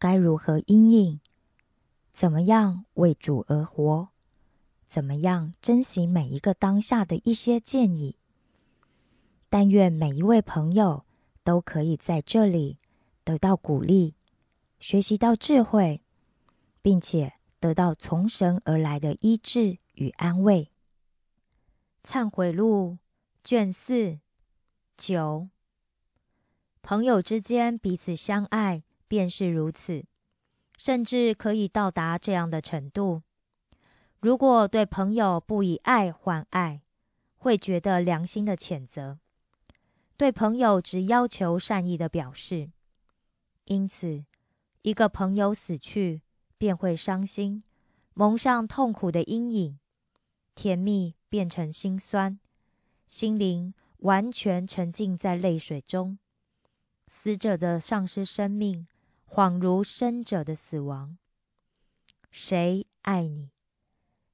该如何应应，怎么样为主而活，怎么样珍惜每一个当下的一些建议。但愿每一位朋友都可以在这里得到鼓励，学习到智慧，并且得到从神而来的医治。与安慰。忏悔录卷四九，朋友之间彼此相爱，便是如此，甚至可以到达这样的程度：如果对朋友不以爱还爱，会觉得良心的谴责；对朋友只要求善意的表示，因此一个朋友死去，便会伤心，蒙上痛苦的阴影。甜蜜变成心酸，心灵完全沉浸在泪水中。死者的丧失生命，恍如生者的死亡。谁爱你，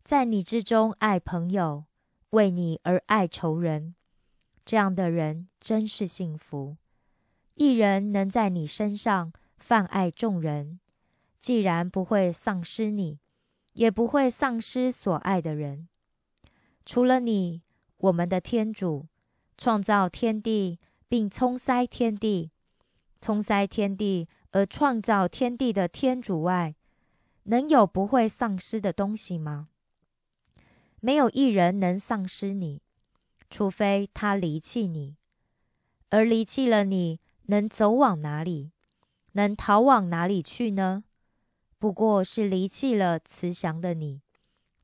在你之中爱朋友，为你而爱仇人，这样的人真是幸福。一人能在你身上泛爱众人，既然不会丧失你，也不会丧失所爱的人。除了你，我们的天主创造天地，并冲塞天地，冲塞天地而创造天地的天主外，能有不会丧失的东西吗？没有一人能丧失你，除非他离弃你。而离弃了你，能走往哪里？能逃往哪里去呢？不过是离弃了慈祥的你，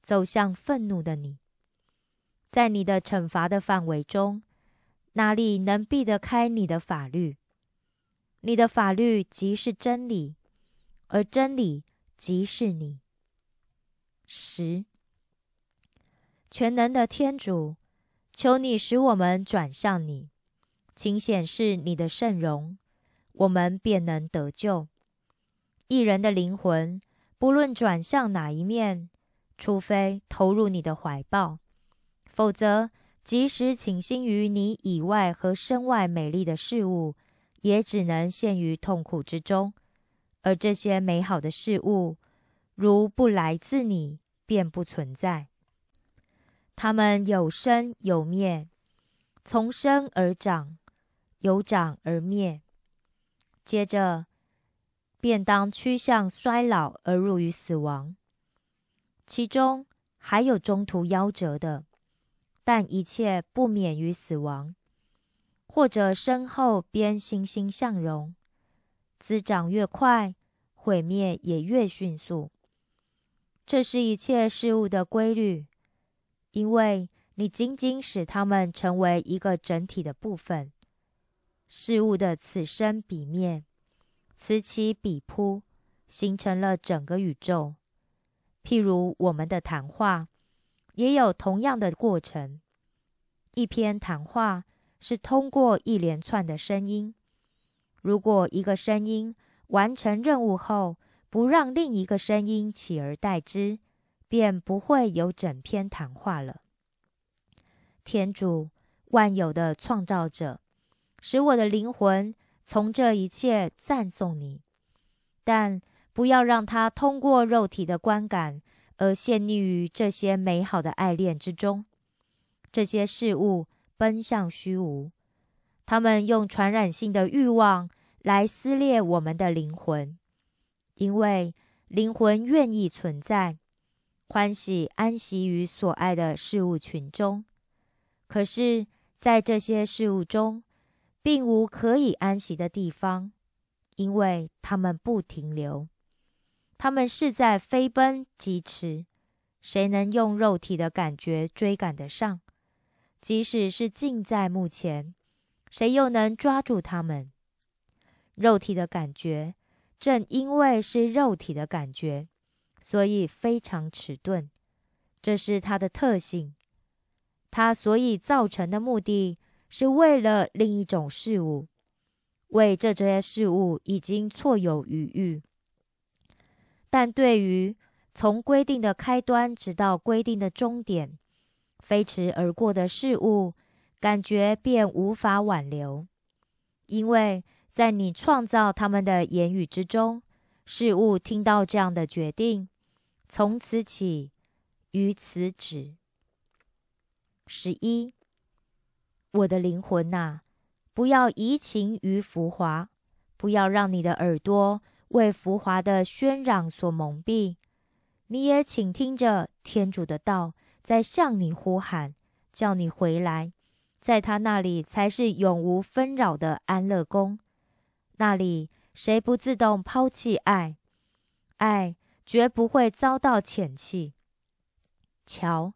走向愤怒的你。在你的惩罚的范围中，哪里能避得开你的法律？你的法律即是真理，而真理即是你。十，全能的天主，求你使我们转向你，请显示你的圣容，我们便能得救。一人的灵魂，不论转向哪一面，除非投入你的怀抱。否则，即使倾心于你以外和身外美丽的事物，也只能陷于痛苦之中。而这些美好的事物，如不来自你，便不存在。它们有生有灭，从生而长，由长而灭，接着便当趋向衰老而入于死亡。其中还有中途夭折的。但一切不免于死亡，或者身后边欣欣向荣，滋长越快，毁灭也越迅速。这是一切事物的规律，因为你仅仅使它们成为一个整体的部分。事物的此生彼灭，此起彼扑，形成了整个宇宙。譬如我们的谈话。也有同样的过程。一篇谈话是通过一连串的声音。如果一个声音完成任务后不让另一个声音取而代之，便不会有整篇谈话了。天主，万有的创造者，使我的灵魂从这一切赞颂你，但不要让他通过肉体的观感而陷溺于这些美好的爱恋之中。这些事物奔向虚无，他们用传染性的欲望来撕裂我们的灵魂，因为灵魂愿意存在，欢喜安息于所爱的事物群中。可是，在这些事物中，并无可以安息的地方，因为他们不停留，他们是在飞奔疾驰。谁能用肉体的感觉追赶得上？即使是近在目前，谁又能抓住他们？肉体的感觉，正因为是肉体的感觉，所以非常迟钝，这是它的特性。它所以造成的目的是为了另一种事物，为这些事物已经错有余裕。但对于从规定的开端直到规定的终点飞驰而过的事物，感觉便无法挽留，因为在你创造他们的言语之中，事物听到这样的决定，从此起，于此止。十一，我的灵魂呐，不要移情于浮华，不要让你的耳朵为浮华的喧嚷所蒙蔽。你也请听着天主的道，在向你呼喊，叫你回来，在他那里才是永无纷扰的安乐宫。那里谁不自动抛弃爱？爱绝不会遭到遣弃。瞧。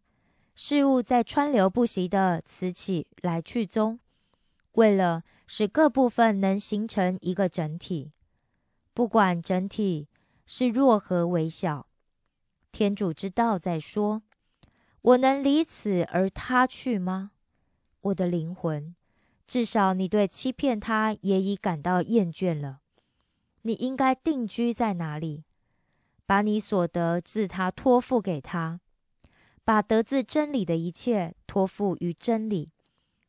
事物在川流不息的此起来去中，为了使各部分能形成一个整体，不管整体是若何微小，天主之道在说：“我能离此而他去吗？”我的灵魂，至少你对欺骗他也已感到厌倦了。你应该定居在哪里？把你所得自他托付给他。把得自真理的一切托付于真理，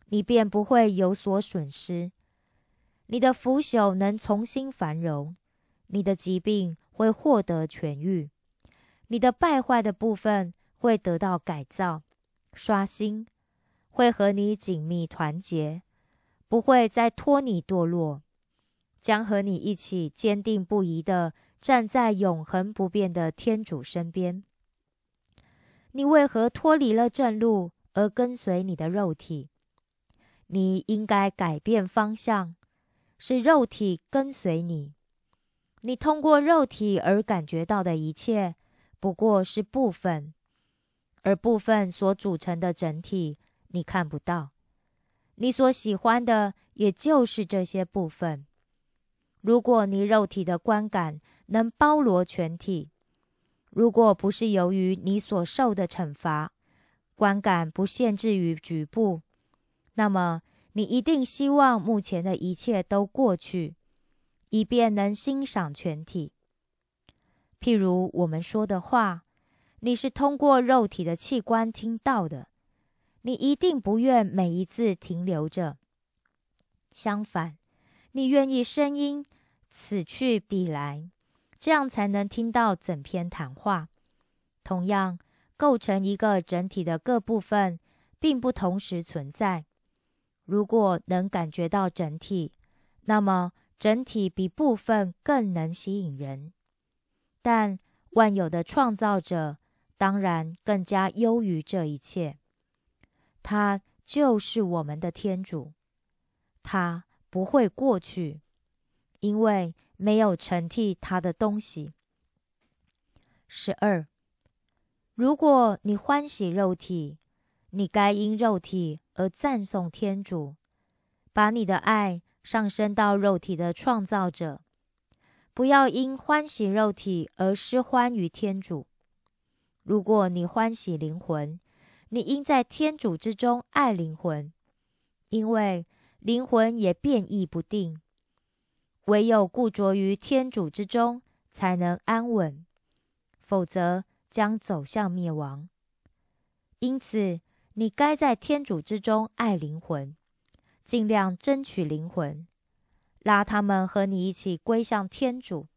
你便不会有所损失。你的腐朽能重新繁荣，你的疾病会获得痊愈，你的败坏的部分会得到改造、刷新，会和你紧密团结，不会再拖你堕落，将和你一起坚定不移地站在永恒不变的天主身边。你为何脱离了正路而跟随你的肉体？你应该改变方向，是肉体跟随你。你通过肉体而感觉到的一切，不过是部分，而部分所组成的整体你看不到。你所喜欢的，也就是这些部分。如果你肉体的观感能包罗全体。如果不是由于你所受的惩罚，观感不限制于局部，那么你一定希望目前的一切都过去，以便能欣赏全体。譬如我们说的话，你是通过肉体的器官听到的，你一定不愿每一次停留着。相反，你愿意声音此去彼来。这样才能听到整篇谈话。同样，构成一个整体的各部分，并不同时存在。如果能感觉到整体，那么整体比部分更能吸引人。但万有的创造者当然更加优于这一切。他就是我们的天主，他不会过去，因为。没有承替他的东西。十二，如果你欢喜肉体，你该因肉体而赞颂天主，把你的爱上升到肉体的创造者，不要因欢喜肉体而失欢于天主。如果你欢喜灵魂，你应在天主之中爱灵魂，因为灵魂也变异不定。唯有固着于天主之中，才能安稳，否则将走向灭亡。因此，你该在天主之中爱灵魂，尽量争取灵魂，拉他们和你一起归向天主。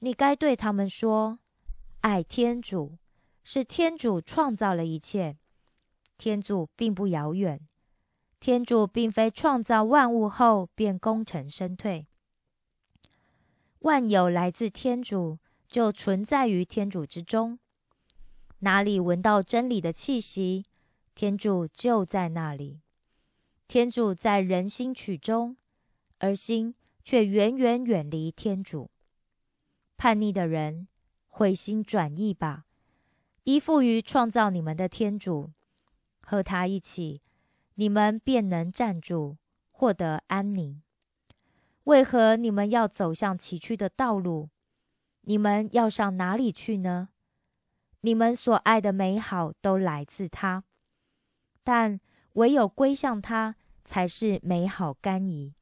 你该对他们说：“爱天主，是天主创造了一切。天主并不遥远，天主并非创造万物后便功成身退。万有来自天主，就存在于天主之中。”哪里闻到真理的气息，天主就在那里。天主在人心曲中，而心却远远远离天主。叛逆的人，回心转意吧，依附于创造你们的天主，和他一起，你们便能站住，获得安宁。为何你们要走向崎岖的道路？你们要上哪里去呢？你们所爱的美好都来自他，但唯有归向他，才是美好甘饴。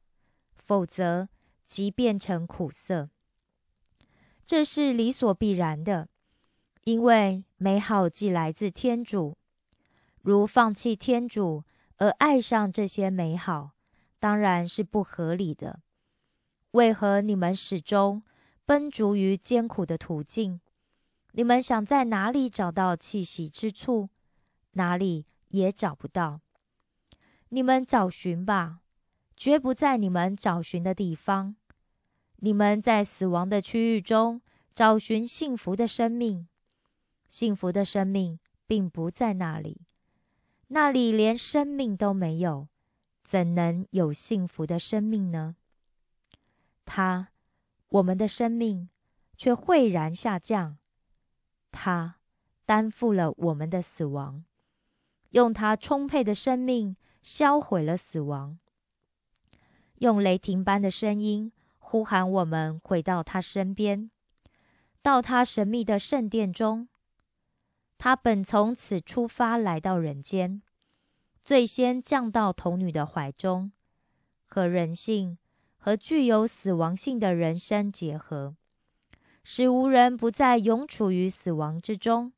否则，即变成苦涩。这是理所必然的，因为美好既来自天主，如放弃天主而爱上这些美好，当然是不合理的。为何你们始终奔逐于艰苦的途径？你们想在哪里找到气息之处，哪里也找不到。你们找寻吧，绝不在你们找寻的地方。你们在死亡的区域中找寻幸福的生命，幸福的生命并不在那里，那里连生命都没有，怎能有幸福的生命呢？他，我们的生命却会然下降。他担负了我们的死亡，用他充沛的生命销毁了死亡，用雷霆般的声音呼喊我们回到他身边，到他神秘的圣殿中。他本从此出发来到人间，最先降到童女的怀中，和人性和具有死亡性的人生结合。使无人不再永处于死亡之中。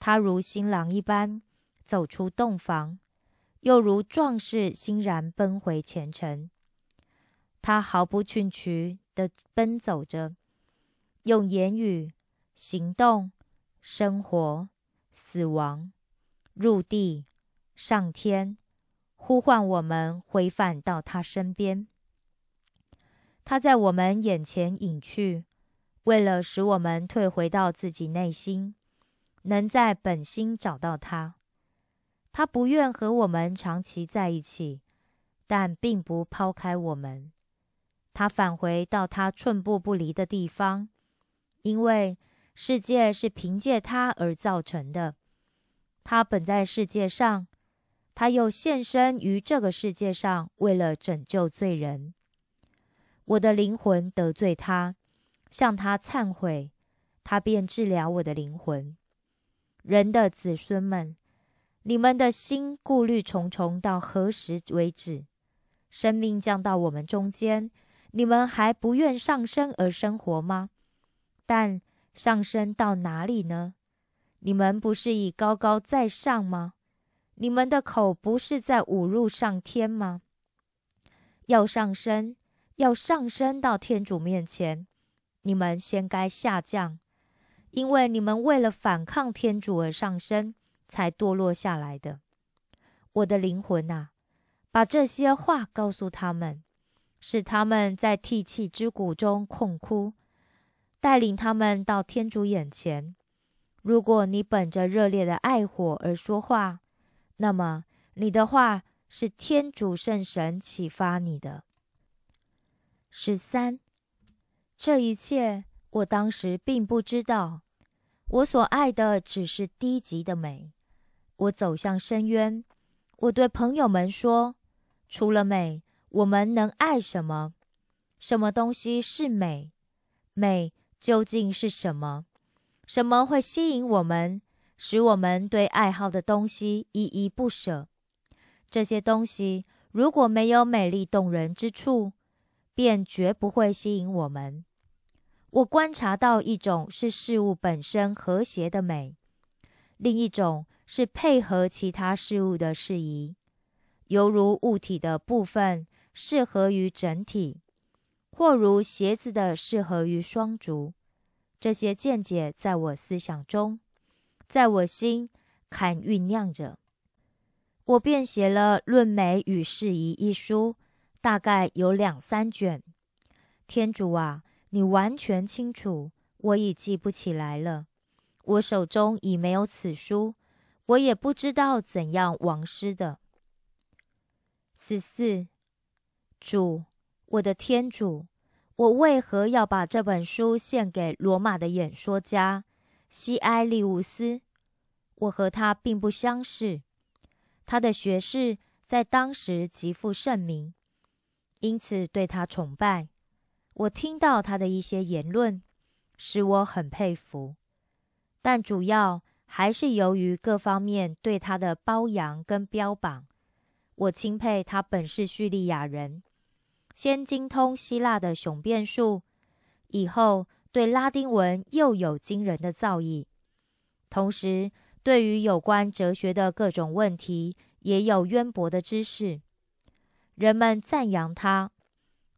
他如新郎一般走出洞房，又如壮士欣然奔回前程。他毫不逊觑地奔走着，用言语、行动、生活、死亡、入地、上天，呼唤我们回返到他身边。他在我们眼前隐去。为了使我们退回到自己内心，能在本心找到他，他不愿和我们长期在一起，但并不抛开我们。他返回到他寸步不离的地方，因为世界是凭借他而造成的。他本在世界上，他又现身于这个世界上，为了拯救罪人。我的灵魂得罪他。向他忏悔，他便治疗我的灵魂。人的子孙们，你们的心顾虑重重，到何时为止？生命降到我们中间，你们还不愿上升而生活吗？但上升到哪里呢？你们不是已高高在上吗？你们的口不是在侮辱上天吗？要上升，要上升到天主面前。你们先该下降，因为你们为了反抗天主而上升，才堕落下来的。我的灵魂啊，把这些话告诉他们，使他们在涕泣之谷中痛哭，带领他们到天主眼前。如果你本着热烈的爱火而说话，那么你的话是天主圣神启发你的。十三。这一切，我当时并不知道。我所爱的只是低级的美。我走向深渊。我对朋友们说：“除了美，我们能爱什么？什么东西是美？美究竟是什么？什么会吸引我们，使我们对爱好的东西依依不舍？这些东西如果没有美丽动人之处，便绝不会吸引我们。”我观察到一种是事物本身和谐的美，另一种是配合其他事物的适宜，犹如物体的部分适合于整体，或如鞋子的适合于双足。这些见解在我思想中，在我心坎酝酿着。我便写了《论美与适宜》一书，大概有两三卷。天主啊！你完全清楚，我已记不起来了。我手中已没有此书，我也不知道怎样亡失的。十四，主，我的天主，我为何要把这本书献给罗马的演说家西埃利乌斯？我和他并不相识，他的学士在当时极负盛名，因此对他崇拜。我听到他的一些言论，使我很佩服，但主要还是由于各方面对他的褒扬跟标榜。我钦佩他本是叙利亚人，先精通希腊的雄辩术，以后对拉丁文又有惊人的造诣，同时对于有关哲学的各种问题也有渊博的知识。人们赞扬他。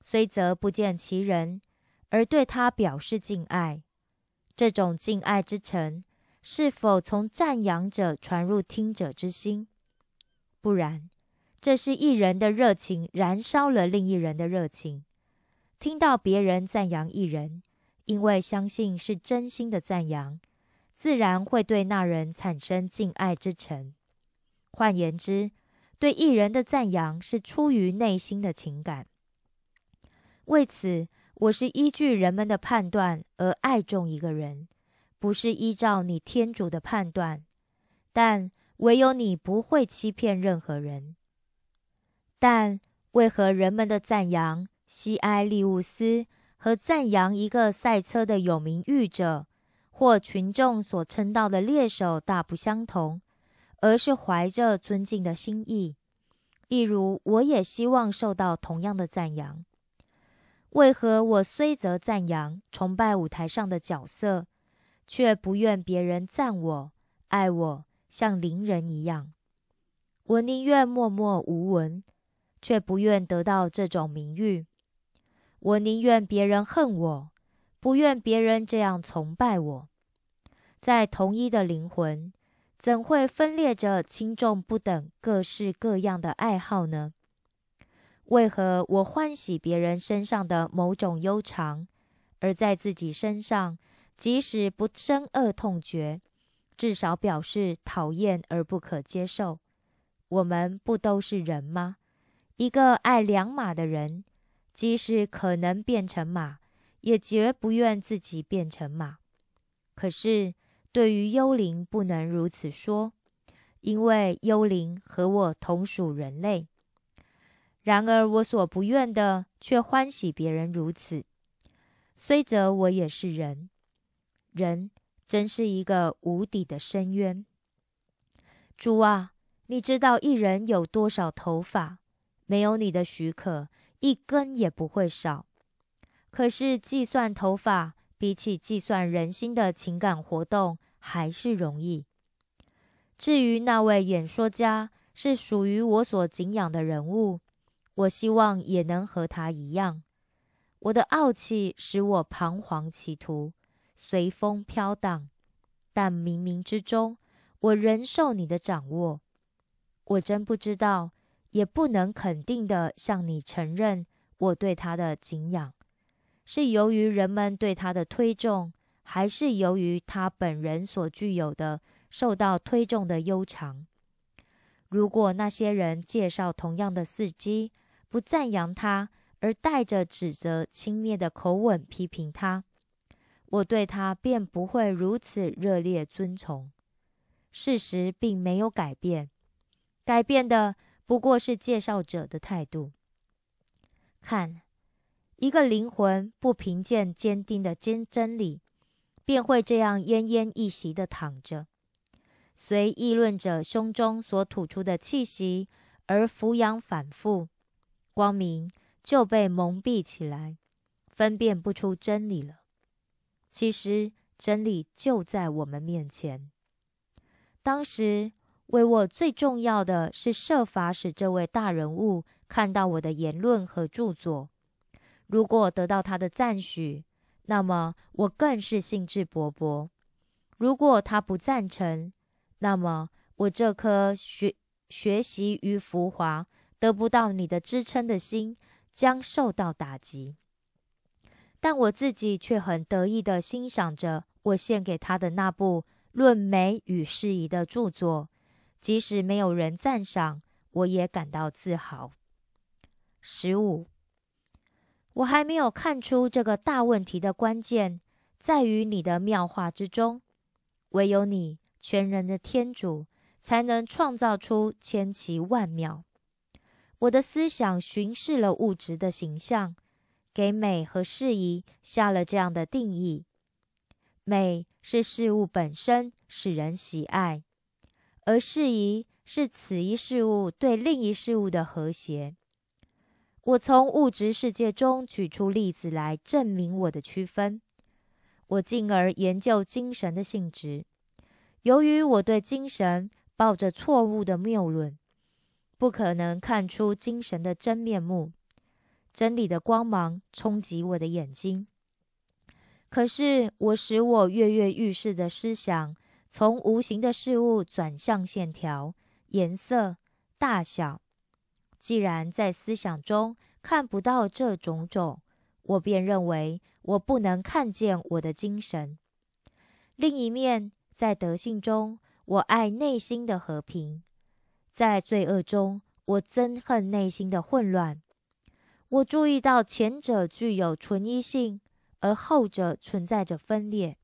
虽则不见其人，而对他表示敬爱。这种敬爱之诚，是否从赞扬者传入听者之心？不然，这是一人的热情燃烧了另一人的热情。听到别人赞扬一人，因为相信是真心的赞扬，自然会对那人产生敬爱之诚。换言之，对一人的赞扬是出于内心的情感。为此，我是依据人们的判断而爱重一个人，不是依照你天主的判断。但唯有你不会欺骗任何人。但为何人们的赞扬西埃利乌斯和赞扬一个赛车的有名誉者，或群众所称道的猎手大不相同，而是怀着尊敬的心意？例如，我也希望受到同样的赞扬。为何我虽则赞扬、崇拜舞台上的角色，却不愿别人赞我、爱我，像邻人一样？我宁愿默默无闻，却不愿得到这种名誉。我宁愿别人恨我，不愿别人这样崇拜我。在同一的灵魂，怎会分裂着轻重不等、各式各样的爱好呢？为何我欢喜别人身上的某种悠长，而在自己身上，即使不深恶痛绝，至少表示讨厌而不可接受？我们不都是人吗？一个爱良马的人，即使可能变成马，也绝不愿自己变成马。可是对于幽灵，不能如此说，因为幽灵和我同属人类。然而，我所不愿的，却欢喜别人如此。虽则我也是人，人真是一个无底的深渊。主啊，你知道一人有多少头发？没有你的许可，一根也不会少。可是计算头发，比起计算人心的情感活动，还是容易。至于那位演说家，是属于我所敬仰的人物。我希望也能和他一样。我的傲气使我彷徨歧途，随风飘荡。但冥冥之中，我仍受你的掌握。我真不知道，也不能肯定的向你承认，我对他的敬仰，是由于人们对他的推重，还是由于他本人所具有的受到推重的悠长？如果那些人介绍同样的司机，不赞扬他，而带着指责、轻蔑的口吻批评他，我对他便不会如此热烈尊崇。事实并没有改变，改变的不过是介绍者的态度。看，一个灵魂不凭借坚定的真真理，便会这样奄奄一息的躺着，随议论者胸中所吐出的气息而俯仰反复。光明就被蒙蔽起来，分辨不出真理了。其实真理就在我们面前。当时为我最重要的是设法使这位大人物看到我的言论和著作。如果得到他的赞许，那么我更是兴致勃勃；如果他不赞成，那么我这颗学学习与浮华得不到你的支撑的心将受到打击。但我自己却很得意地欣赏着我献给他的那部论美与适宜的著作，即使没有人赞赏，我也感到自豪。十五。我还没有看出这个大问题的关键在于你的妙化之中，唯有你全人的天主才能创造出千奇万妙。我的思想巡视了物质的形象，给美和适宜下了这样的定义：美是事物本身使人喜爱，而适宜是此一事物对另一事物的和谐。我从物质世界中举出例子来证明我的区分。我进而研究精神的性质。由于我对精神抱着错误的谬论，不可能看出精神的真面目。真理的光芒冲击我的眼睛。可是我使我跃跃欲试的思想从无形的事物转向线条、颜色、大小。既然在思想中看不到这种种，我便认为我不能看见我的精神。另一面，在德性中，我爱内心的和平；在罪恶中，我憎恨内心的混乱。我注意到前者具有纯一性，而后者存在着分裂。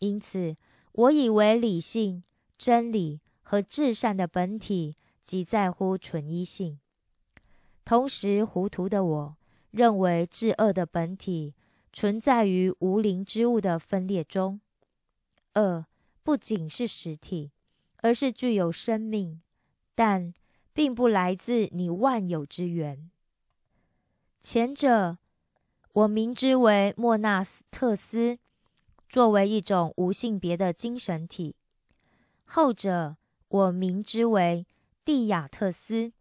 因此，我以为理性、真理和至善的本体即在乎纯一性。同时，糊涂的我认为，至恶的本体存在于无灵之物的分裂中。恶不仅是实体，而是具有生命，但并不来自你万有之源。前者，我名之为莫纳斯特斯，作为一种无性别的精神体；后者，我名之为蒂亚特斯。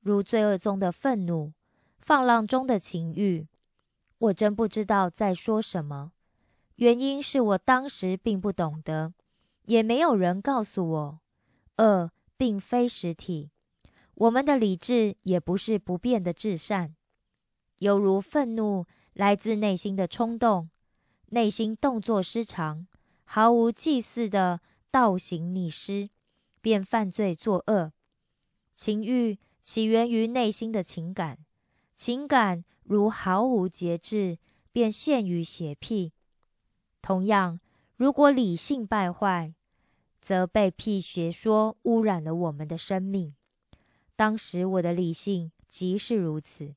如罪恶中的愤怒，放浪中的情欲，我真不知道在说什么。原因是我当时并不懂得，也没有人告诉我，恶并非实体。我们的理智也不是不变的至善，犹如愤怒来自内心的冲动，内心动作失常，毫无祭祀的倒行逆施，便犯罪作恶。情欲。起源于内心的情感，情感如毫无节制，便陷于邪僻。同样，如果理性败坏，则被辟邪说污染了我们的生命。当时我的理性即是如此。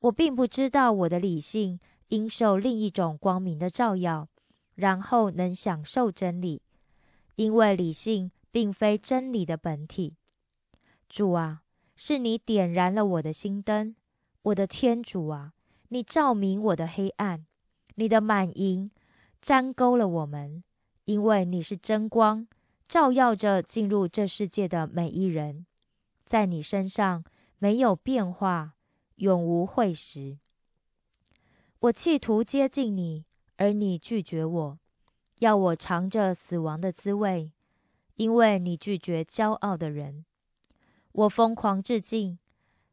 我并不知道我的理性应受另一种光明的照耀，然后能享受真理，因为理性并非真理的本体。主啊！是你点燃了我的心灯，我的天主啊！你照明我的黑暗，你的满盈沾勾了我们，因为你是真光，照耀着进入这世界的每一人。在你身上没有变化，永无会时。我企图接近你，而你拒绝我，要我尝着死亡的滋味，因为你拒绝骄傲的人。我疯狂致敬，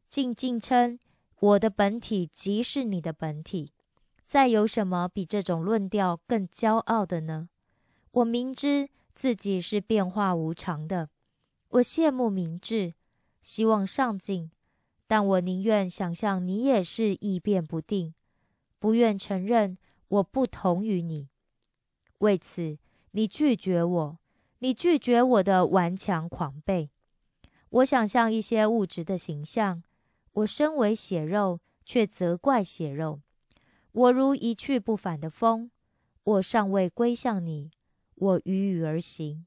敬敬称我的本体即是你的本体。再有什么比这种论调更骄傲的呢？我明知自己是变化无常的，我羡慕明智，希望上进，但我宁愿想象你也是异变不定，不愿承认我不同于你。为此，你拒绝我，你拒绝我的顽强狂悖。我想象一些物质的形象，我身为血肉，却责怪血肉。我如一去不返的风，我尚未归向你，我与雨而行，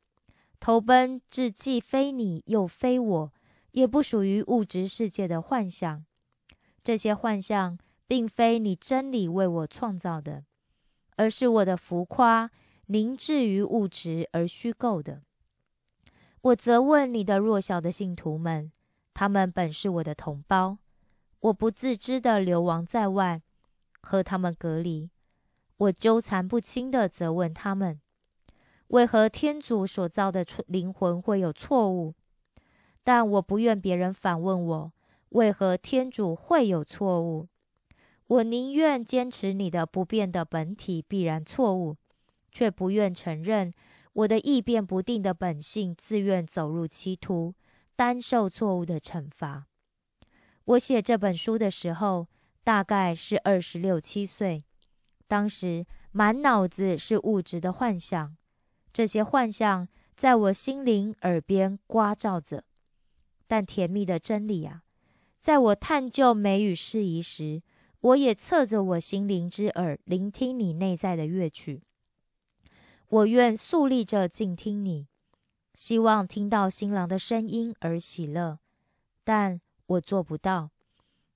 投奔至既非你又非我，也不属于物质世界的幻想。这些幻象并非你真理为我创造的，而是我的浮夸凝滞于物质而虚构的。我责问你的弱小的信徒们，他们本是我的同胞，我不自知的流亡在外，和他们隔离。我纠缠不清的责问他们：为何天主所造的灵魂会有错误？但我不愿别人反问我：为何天主会有错误？我宁愿坚持你的不变的本体必然错误，却不愿承认。我的异变不定的本性，自愿走入歧途，担受错误的惩罚。我写这本书的时候，大概是二十六七岁，当时满脑子是物质的幻想，这些幻想在我心灵耳边刮照着。但甜蜜的真理啊，在我探究美与适宜时，我也侧着我心灵之耳，聆听你内在的乐曲。我愿肃立着静听你，希望听到新郎的声音而喜乐，但我做不到，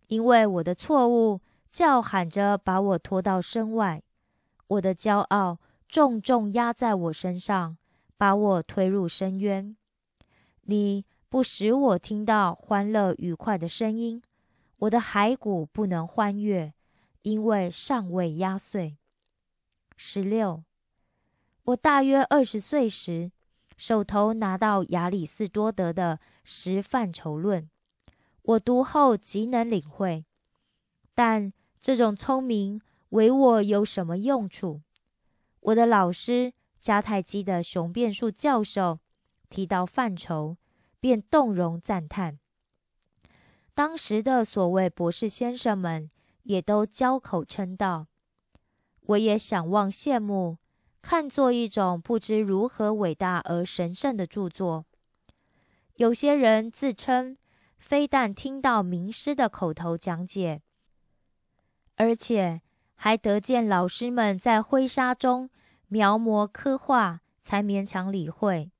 因为我的错误叫喊着把我拖到身外，我的骄傲重重压在我身上，把我推入深渊。你不使我听到欢乐愉快的声音，我的骸骨不能欢悦，因为尚未压碎。十六。我大约二十岁时，手头拿到亚里士多德的《十范畴论》，我读后极能领会。但这种聪明为我有什么用处？我的老师迦太基的雄辩术教授提到范畴，便动容赞叹。当时的所谓博士先生们也都交口称道。我也想望羡慕。看作一种不知如何伟大而神圣的著作。有些人自称，非但听到名师的口头讲解，而且还得见老师们在灰沙中描摹刻画，才勉强理会。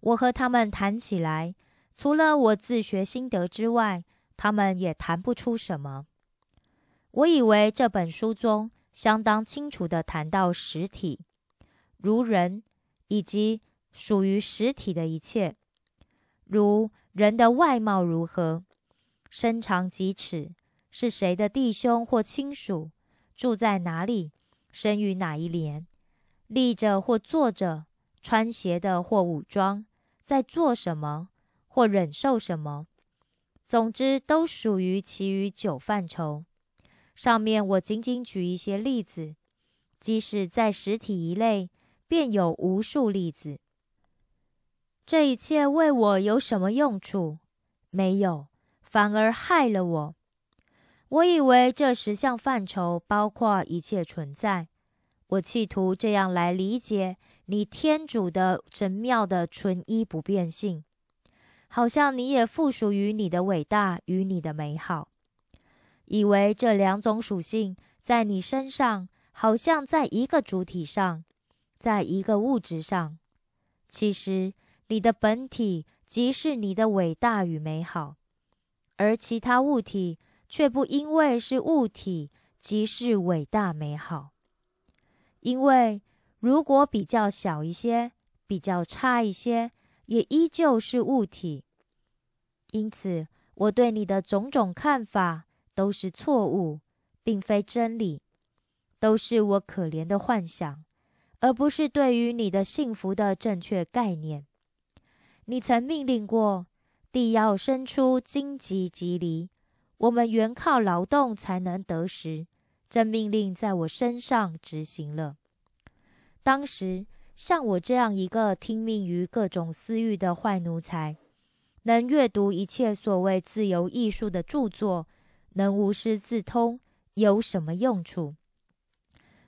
我和他们谈起来，除了我自学心得之外，他们也谈不出什么。我以为这本书中相当清楚地谈到实体。如人，以及属于实体的一切，如人的外貌如何，身长几尺，是谁的弟兄或亲属，住在哪里，生于哪一年，立着或坐着，穿鞋的或武装，在做什么或忍受什么，总之都属于其余九范畴。上面我仅仅举一些例子，即使在实体一类。便有无数例子。这一切为我有什么用处？没有，反而害了我。我以为这十项范畴包括一切存在。我企图这样来理解你天主的神妙的纯一不变性，好像你也附属于你的伟大与你的美好。以为这两种属性在你身上，好像在一个主体上。在一个物质上，其实你的本体即是你的伟大与美好，而其他物体却不因为是物体即是伟大美好。因为如果比较小一些，比较差一些，也依旧是物体。因此，我对你的种种看法都是错误，并非真理，都是我可怜的幻想。而不是对于你的幸福的正确概念。你曾命令过地要生出荆棘棘藜，我们原靠劳动才能得食。这命令在我身上执行了。当时像我这样一个听命于各种私欲的坏奴才，能阅读一切所谓自由艺术的著作，能无师自通，有什么用处？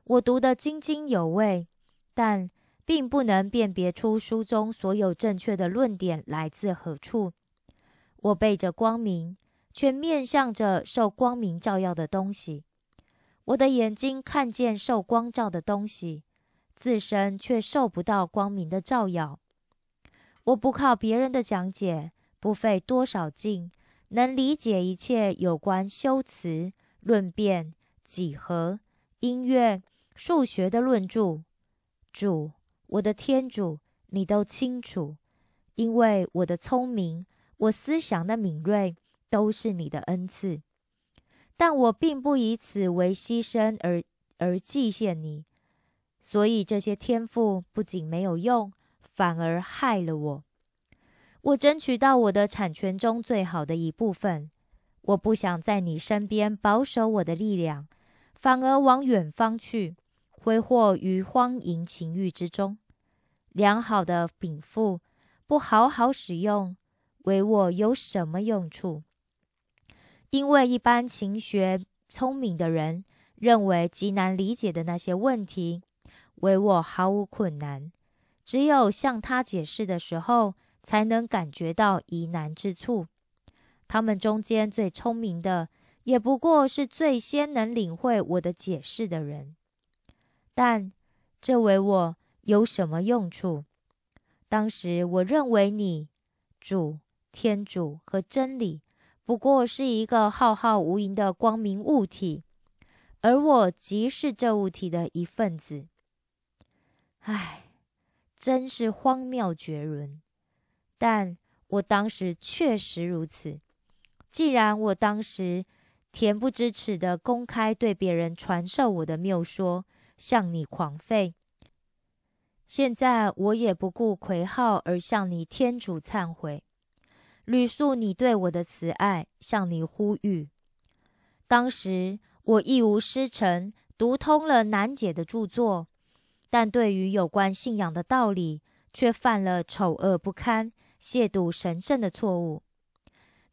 我读得津津有味。但并不能辨别出书中所有正确的论点来自何处。我背着光明，却面向着受光明照耀的东西。我的眼睛看见受光照的东西，自身却受不到光明的照耀。我不靠别人的讲解，不费多少劲，能理解一切有关修辞、论辩、几何、音乐。数学的论著，主，我的天主，你都清楚，因为我的聪明，我思想的敏锐，都是你的恩赐。但我并不以此为牺牲而而祭献你，所以这些天赋不仅没有用，反而害了我。我争取到我的产权中最好的一部分，我不想在你身边保守我的力量，反而往远方去。挥霍于荒淫情欲之中，良好的禀赋不好好使用，为我有什么用处？因为一般勤学聪明的人认为极难理解的那些问题，为我毫无困难。只有向他解释的时候，才能感觉到疑难之处。他们中间最聪明的，也不过是最先能领会我的解释的人。但这为我有什么用处？当时我认为你主、天主和真理不过是一个浩浩无垠的光明物体，而我即是这物体的一份子。唉，真是荒谬绝伦！但我当时确实如此。既然我当时恬不知耻的公开对别人传授我的谬说，向你狂吠。现在我也不顾魁号而向你天主忏悔，吕诉你对我的慈爱，向你呼吁。当时我一无师承，读通了难解的著作，但对于有关信仰的道理，却犯了丑恶不堪、亵渎神圣的错误。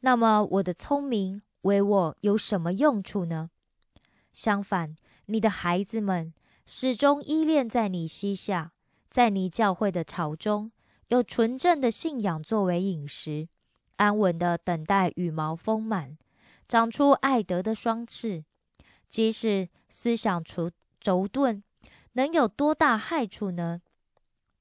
那么我的聪明为我有什么用处呢？相反，你的孩子们。始终依恋在你膝下，在你教会的巢中，有纯正的信仰作为饮食，安稳的等待羽毛丰满，长出爱德的双翅。即使思想除轴钝，能有多大害处呢？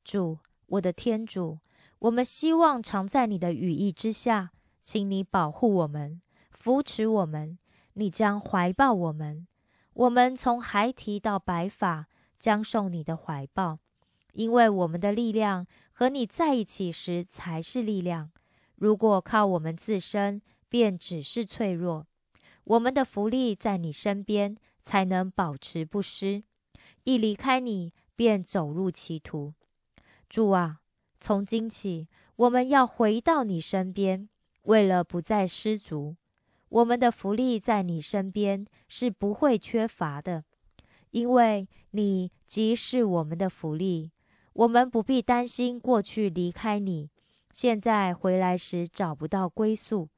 主，我的天主，我们希望常在你的羽翼之下，请你保护我们，扶持我们，你将怀抱我们。我们从孩提到白发，将受你的怀抱，因为我们的力量和你在一起时才是力量。如果靠我们自身，便只是脆弱。我们的福利在你身边，才能保持不失。一离开你，便走入歧途。主啊，从今起，我们要回到你身边，为了不再失足。我们的福利在你身边是不会缺乏的，因为你即是我们的福利。我们不必担心过去离开你，现在回来时找不到归宿，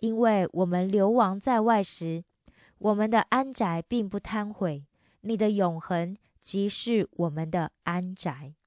因为我们流亡在外时，我们的安宅并不贪毁。你的永恒即是我们的安宅。